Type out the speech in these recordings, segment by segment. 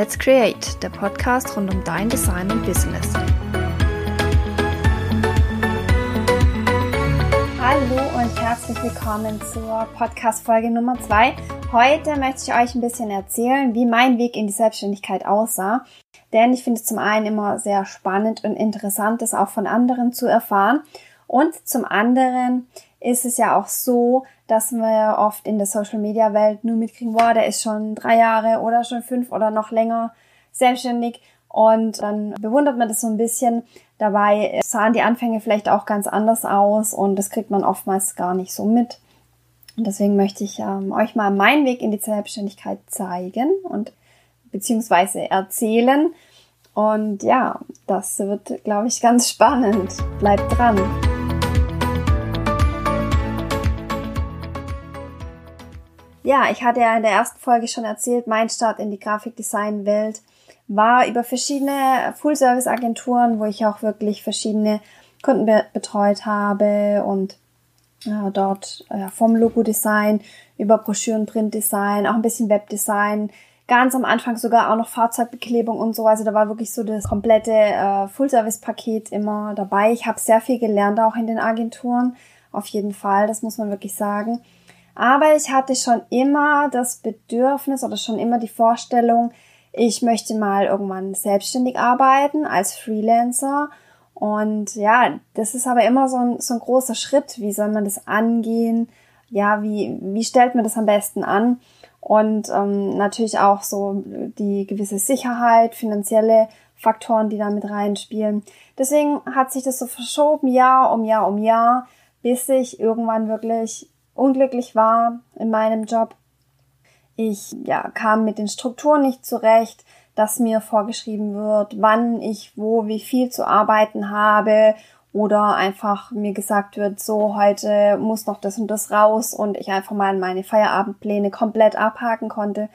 Let's Create, der Podcast rund um dein Design und Business. Hallo und herzlich willkommen zur Podcast-Folge Nummer 2. Heute möchte ich euch ein bisschen erzählen, wie mein Weg in die Selbstständigkeit aussah. Denn ich finde es zum einen immer sehr spannend und interessant, das auch von anderen zu erfahren. Und zum anderen ist es ja auch so, dass wir oft in der Social Media Welt nur mitkriegen, boah, der ist schon drei Jahre oder schon fünf oder noch länger selbstständig und dann bewundert man das so ein bisschen. Dabei sahen die Anfänge vielleicht auch ganz anders aus und das kriegt man oftmals gar nicht so mit. Und deswegen möchte ich ähm, euch mal meinen Weg in die Selbstständigkeit zeigen und beziehungsweise erzählen. Und ja, das wird, glaube ich, ganz spannend. Bleibt dran. Ja, ich hatte ja in der ersten Folge schon erzählt, mein Start in die Grafikdesign-Welt war über verschiedene Full-Service-Agenturen, wo ich auch wirklich verschiedene Kunden be betreut habe und ja, dort ja, vom Logo-Design über Broschüren, Print-Design, auch ein bisschen Webdesign, ganz am Anfang sogar auch noch Fahrzeugbeklebung und so. Also da war wirklich so das komplette äh, Full-Service-Paket immer dabei. Ich habe sehr viel gelernt auch in den Agenturen, auf jeden Fall, das muss man wirklich sagen. Aber ich hatte schon immer das Bedürfnis oder schon immer die Vorstellung, ich möchte mal irgendwann selbstständig arbeiten als Freelancer. Und ja, das ist aber immer so ein, so ein großer Schritt. Wie soll man das angehen? Ja, wie, wie stellt man das am besten an? Und ähm, natürlich auch so die gewisse Sicherheit, finanzielle Faktoren, die da mit reinspielen. Deswegen hat sich das so verschoben, Jahr um Jahr um Jahr, bis ich irgendwann wirklich unglücklich war in meinem Job. Ich ja, kam mit den Strukturen nicht zurecht, dass mir vorgeschrieben wird, wann ich wo wie viel zu arbeiten habe oder einfach mir gesagt wird, so heute muss noch das und das raus und ich einfach mal meine Feierabendpläne komplett abhaken konnte.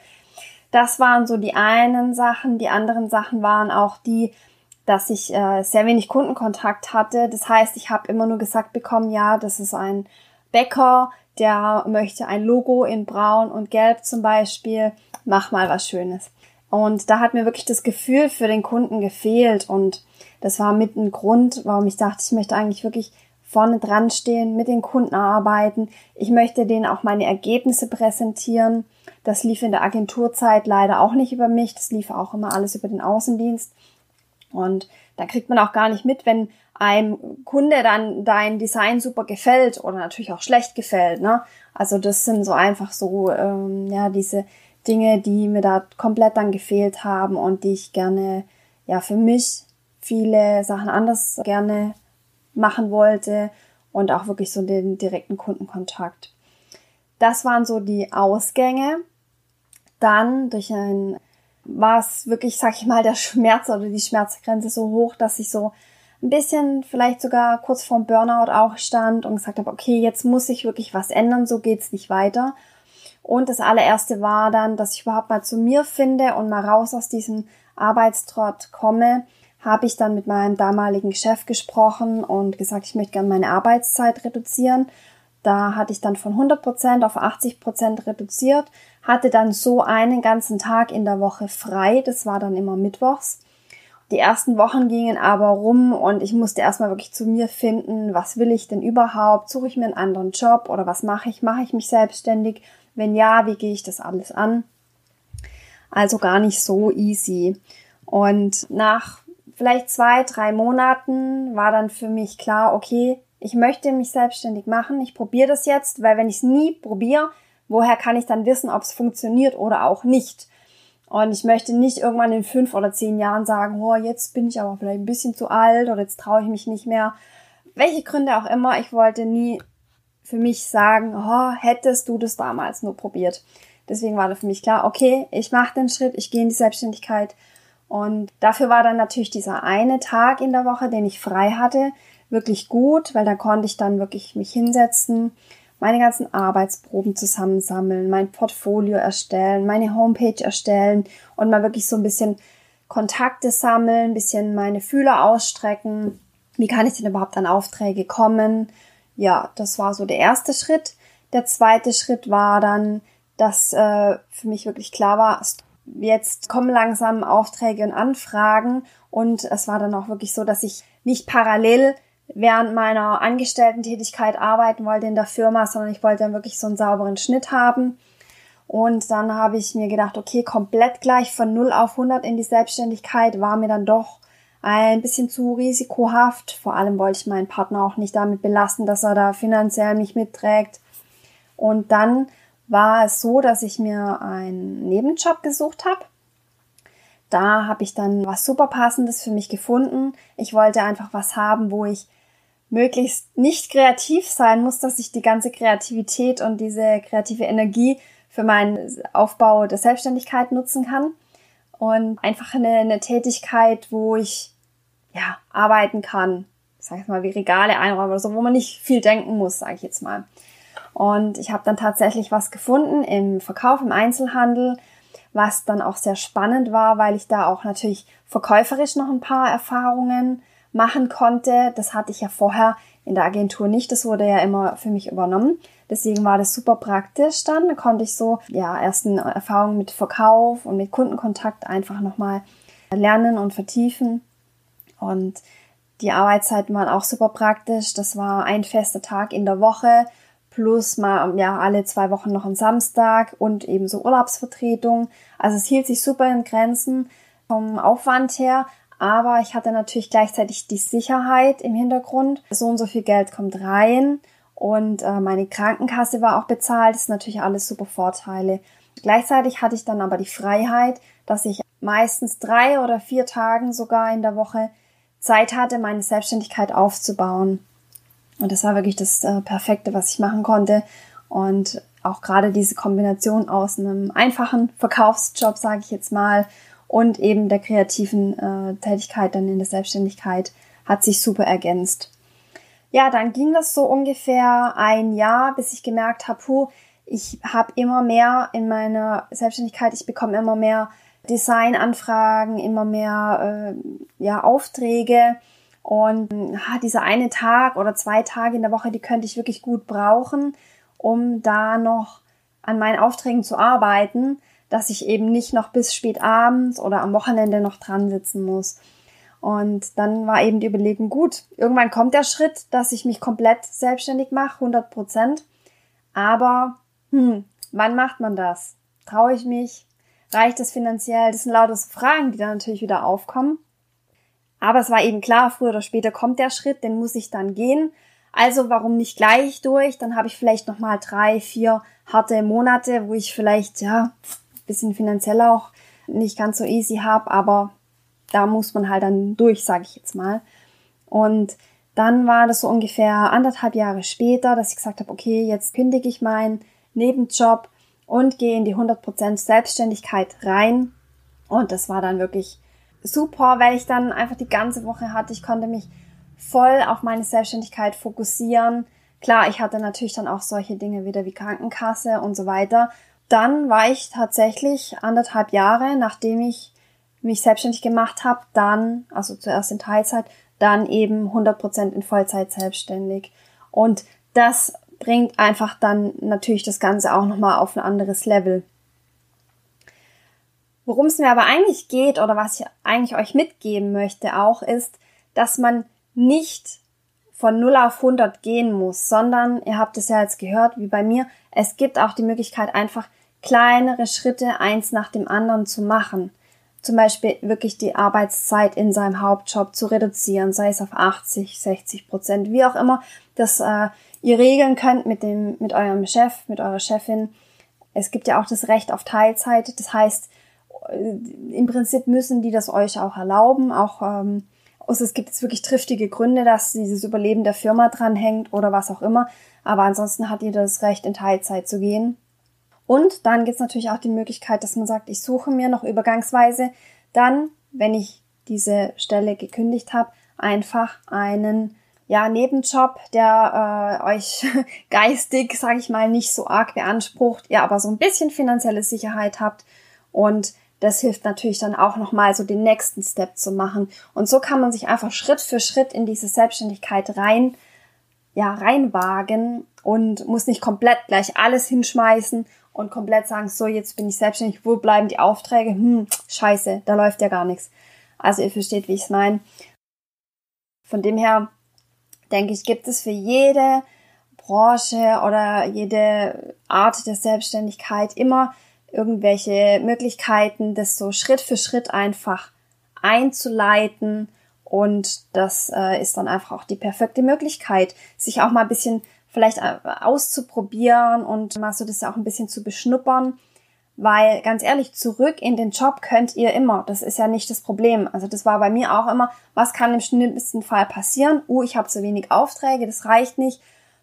Das waren so die einen Sachen. Die anderen Sachen waren auch die, dass ich äh, sehr wenig Kundenkontakt hatte. Das heißt, ich habe immer nur gesagt bekommen, ja, das ist ein Bäcker, der möchte ein Logo in Braun und Gelb zum Beispiel, mach mal was Schönes. Und da hat mir wirklich das Gefühl für den Kunden gefehlt und das war mit ein Grund, warum ich dachte, ich möchte eigentlich wirklich vorne dran stehen, mit den Kunden arbeiten. Ich möchte denen auch meine Ergebnisse präsentieren. Das lief in der Agenturzeit leider auch nicht über mich. Das lief auch immer alles über den Außendienst. Und da kriegt man auch gar nicht mit, wenn einem Kunde dann dein Design super gefällt oder natürlich auch schlecht gefällt. Ne? Also das sind so einfach so ähm, ja diese Dinge, die mir da komplett dann gefehlt haben und die ich gerne ja für mich viele Sachen anders gerne machen wollte und auch wirklich so den direkten Kundenkontakt. Das waren so die Ausgänge. Dann durch ein war es wirklich, sag ich mal, der Schmerz oder die Schmerzgrenze so hoch, dass ich so ein bisschen vielleicht sogar kurz vorm Burnout auch stand und gesagt habe, okay, jetzt muss ich wirklich was ändern, so geht's nicht weiter. Und das allererste war dann, dass ich überhaupt mal zu mir finde und mal raus aus diesem Arbeitstrott komme, habe ich dann mit meinem damaligen Chef gesprochen und gesagt, ich möchte gerne meine Arbeitszeit reduzieren. Da hatte ich dann von 100% auf 80% reduziert, hatte dann so einen ganzen Tag in der Woche frei, das war dann immer mittwochs die ersten Wochen gingen aber rum und ich musste erstmal wirklich zu mir finden, was will ich denn überhaupt? Suche ich mir einen anderen Job oder was mache ich? Mache ich mich selbstständig? Wenn ja, wie gehe ich das alles an? Also gar nicht so easy. Und nach vielleicht zwei, drei Monaten war dann für mich klar, okay, ich möchte mich selbstständig machen. Ich probiere das jetzt, weil wenn ich es nie probiere, woher kann ich dann wissen, ob es funktioniert oder auch nicht? Und ich möchte nicht irgendwann in fünf oder zehn Jahren sagen, oh, jetzt bin ich aber vielleicht ein bisschen zu alt oder jetzt traue ich mich nicht mehr. Welche Gründe auch immer, ich wollte nie für mich sagen, oh, hättest du das damals nur probiert. Deswegen war da für mich klar, okay, ich mache den Schritt, ich gehe in die Selbstständigkeit. Und dafür war dann natürlich dieser eine Tag in der Woche, den ich frei hatte, wirklich gut, weil da konnte ich dann wirklich mich hinsetzen, meine ganzen Arbeitsproben zusammensammeln, mein Portfolio erstellen, meine Homepage erstellen und mal wirklich so ein bisschen Kontakte sammeln, ein bisschen meine Fühler ausstrecken. Wie kann ich denn überhaupt an Aufträge kommen? Ja, das war so der erste Schritt. Der zweite Schritt war dann, dass äh, für mich wirklich klar war, jetzt kommen langsam Aufträge und Anfragen und es war dann auch wirklich so, dass ich nicht parallel während meiner Angestellten-Tätigkeit arbeiten wollte in der Firma, sondern ich wollte dann wirklich so einen sauberen Schnitt haben. Und dann habe ich mir gedacht, okay, komplett gleich von 0 auf 100 in die Selbstständigkeit war mir dann doch ein bisschen zu risikohaft. Vor allem wollte ich meinen Partner auch nicht damit belasten, dass er da finanziell mich mitträgt. Und dann war es so, dass ich mir einen Nebenjob gesucht habe. Da habe ich dann was super passendes für mich gefunden. Ich wollte einfach was haben, wo ich möglichst nicht kreativ sein muss, dass ich die ganze Kreativität und diese kreative Energie für meinen Aufbau der Selbstständigkeit nutzen kann. Und einfach eine, eine Tätigkeit, wo ich ja arbeiten kann, sag ich mal, wie Regale einräumen oder so, wo man nicht viel denken muss, sage ich jetzt mal. Und ich habe dann tatsächlich was gefunden im Verkauf, im Einzelhandel, was dann auch sehr spannend war, weil ich da auch natürlich verkäuferisch noch ein paar Erfahrungen machen konnte. Das hatte ich ja vorher in der Agentur nicht. Das wurde ja immer für mich übernommen. Deswegen war das super praktisch dann. Da konnte ich so, ja, ersten Erfahrungen mit Verkauf und mit Kundenkontakt einfach nochmal lernen und vertiefen. Und die Arbeitszeiten waren auch super praktisch. Das war ein fester Tag in der Woche plus mal ja alle zwei Wochen noch ein Samstag und eben so Urlaubsvertretung. Also es hielt sich super in Grenzen vom Aufwand her, aber ich hatte natürlich gleichzeitig die Sicherheit im Hintergrund. So und so viel Geld kommt rein und äh, meine Krankenkasse war auch bezahlt. Das ist natürlich alles super Vorteile. Gleichzeitig hatte ich dann aber die Freiheit, dass ich meistens drei oder vier Tagen sogar in der Woche Zeit hatte, meine Selbstständigkeit aufzubauen. Und das war wirklich das äh, Perfekte, was ich machen konnte. Und auch gerade diese Kombination aus einem einfachen Verkaufsjob, sage ich jetzt mal, und eben der kreativen äh, Tätigkeit dann in der Selbstständigkeit hat sich super ergänzt. Ja, dann ging das so ungefähr ein Jahr, bis ich gemerkt habe, puh, ich habe immer mehr in meiner Selbstständigkeit, ich bekomme immer mehr Designanfragen, immer mehr äh, ja, Aufträge und ha, dieser eine Tag oder zwei Tage in der Woche, die könnte ich wirklich gut brauchen, um da noch an meinen Aufträgen zu arbeiten, dass ich eben nicht noch bis spät abends oder am Wochenende noch dran sitzen muss. Und dann war eben die Überlegung, gut, irgendwann kommt der Schritt, dass ich mich komplett selbstständig mache, 100 Prozent. Aber, hm, wann macht man das? Traue ich mich? Reicht es finanziell? Das sind lauter Fragen, die dann natürlich wieder aufkommen. Aber es war eben klar, früher oder später kommt der Schritt, den muss ich dann gehen. Also warum nicht gleich durch? Dann habe ich vielleicht noch mal drei, vier harte Monate, wo ich vielleicht ja bisschen finanziell auch nicht ganz so easy habe, aber da muss man halt dann durch, sage ich jetzt mal. Und dann war das so ungefähr anderthalb Jahre später, dass ich gesagt habe, okay, jetzt kündige ich meinen Nebenjob und gehe in die 100% Selbstständigkeit rein. Und das war dann wirklich super, weil ich dann einfach die ganze Woche hatte. Ich konnte mich voll auf meine Selbstständigkeit fokussieren. Klar, ich hatte natürlich dann auch solche Dinge wieder wie Krankenkasse und so weiter. Dann war ich tatsächlich anderthalb Jahre, nachdem ich mich selbstständig gemacht habe, dann, also zuerst in Teilzeit, dann eben 100% in Vollzeit selbstständig. Und das bringt einfach dann natürlich das Ganze auch nochmal auf ein anderes Level. Worum es mir aber eigentlich geht oder was ich eigentlich euch mitgeben möchte auch ist, dass man nicht von 0 auf 100 gehen muss, sondern ihr habt es ja jetzt gehört, wie bei mir, es gibt auch die Möglichkeit einfach kleinere Schritte eins nach dem anderen zu machen. Zum Beispiel wirklich die Arbeitszeit in seinem Hauptjob zu reduzieren, sei es auf 80, 60 Prozent, wie auch immer, dass äh, ihr regeln könnt mit dem, mit eurem Chef, mit eurer Chefin. Es gibt ja auch das Recht auf Teilzeit. Das heißt, im Prinzip müssen die das euch auch erlauben. Auch ähm, also es gibt jetzt wirklich triftige Gründe, dass dieses Überleben der Firma dranhängt oder was auch immer. Aber ansonsten hat ihr das Recht, in Teilzeit zu gehen. Und dann gibt es natürlich auch die Möglichkeit, dass man sagt, ich suche mir noch übergangsweise dann, wenn ich diese Stelle gekündigt habe, einfach einen ja, Nebenjob, der äh, euch geistig, sage ich mal, nicht so arg beansprucht, ihr aber so ein bisschen finanzielle Sicherheit habt und das hilft natürlich dann auch nochmal so den nächsten Step zu machen. Und so kann man sich einfach Schritt für Schritt in diese Selbstständigkeit rein, ja, reinwagen und muss nicht komplett gleich alles hinschmeißen und komplett sagen, so, jetzt bin ich selbstständig, wo bleiben die Aufträge? Hm, scheiße, da läuft ja gar nichts. Also ihr versteht, wie ich es meine. Von dem her denke ich, gibt es für jede Branche oder jede Art der Selbstständigkeit immer irgendwelche Möglichkeiten, das so Schritt für Schritt einfach einzuleiten. Und das äh, ist dann einfach auch die perfekte Möglichkeit, sich auch mal ein bisschen vielleicht äh, auszuprobieren und mal so das auch ein bisschen zu beschnuppern. Weil ganz ehrlich, zurück in den Job könnt ihr immer. Das ist ja nicht das Problem. Also das war bei mir auch immer, was kann im schlimmsten Fall passieren? Uh, ich habe zu wenig Aufträge, das reicht nicht.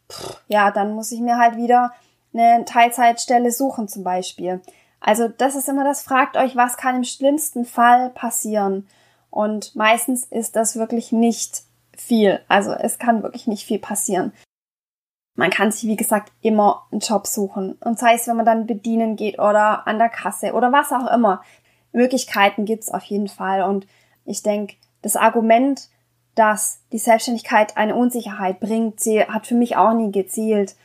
Puh, ja, dann muss ich mir halt wieder eine Teilzeitstelle suchen zum Beispiel. Also das ist immer das, fragt euch, was kann im schlimmsten Fall passieren? Und meistens ist das wirklich nicht viel. Also es kann wirklich nicht viel passieren. Man kann sich, wie gesagt, immer einen Job suchen. Und sei es, wenn man dann bedienen geht oder an der Kasse oder was auch immer. Möglichkeiten gibt's auf jeden Fall. Und ich denke, das Argument, dass die Selbstständigkeit eine Unsicherheit bringt, sie hat für mich auch nie gezielt.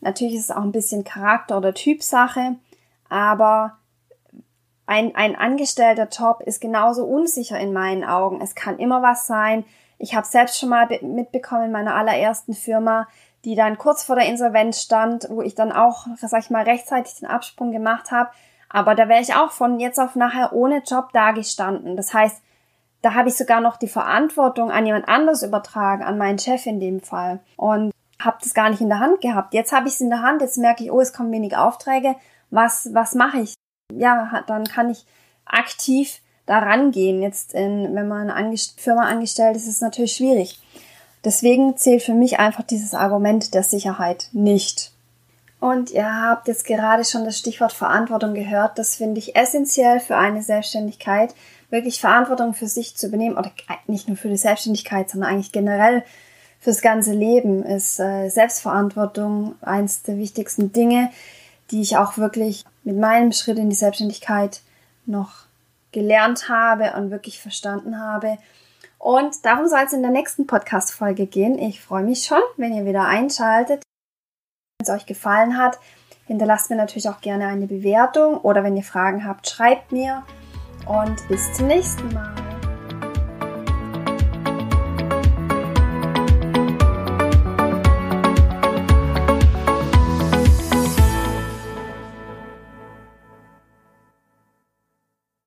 Natürlich ist es auch ein bisschen Charakter- oder Typsache. Aber ein, ein angestellter Job ist genauso unsicher in meinen Augen. Es kann immer was sein. Ich habe selbst schon mal mitbekommen in meiner allerersten Firma, die dann kurz vor der Insolvenz stand, wo ich dann auch, sag ich mal, rechtzeitig den Absprung gemacht habe. Aber da wäre ich auch von jetzt auf nachher ohne Job dagestanden. Das heißt, da habe ich sogar noch die Verantwortung an jemand anderes übertragen, an meinen Chef in dem Fall. Und habe das gar nicht in der Hand gehabt. Jetzt habe ich es in der Hand, jetzt merke ich, oh, es kommen wenig Aufträge was, was mache ich? Ja, dann kann ich aktiv da rangehen. Jetzt, in, wenn man eine Firma angestellt ist, ist es natürlich schwierig. Deswegen zählt für mich einfach dieses Argument der Sicherheit nicht. Und ihr habt jetzt gerade schon das Stichwort Verantwortung gehört. Das finde ich essentiell für eine Selbstständigkeit, wirklich Verantwortung für sich zu übernehmen oder nicht nur für die Selbstständigkeit, sondern eigentlich generell fürs ganze Leben ist äh, Selbstverantwortung eins der wichtigsten Dinge, die ich auch wirklich mit meinem Schritt in die Selbstständigkeit noch gelernt habe und wirklich verstanden habe. Und darum soll es in der nächsten Podcast-Folge gehen. Ich freue mich schon, wenn ihr wieder einschaltet. Wenn es euch gefallen hat, hinterlasst mir natürlich auch gerne eine Bewertung oder wenn ihr Fragen habt, schreibt mir. Und bis zum nächsten Mal.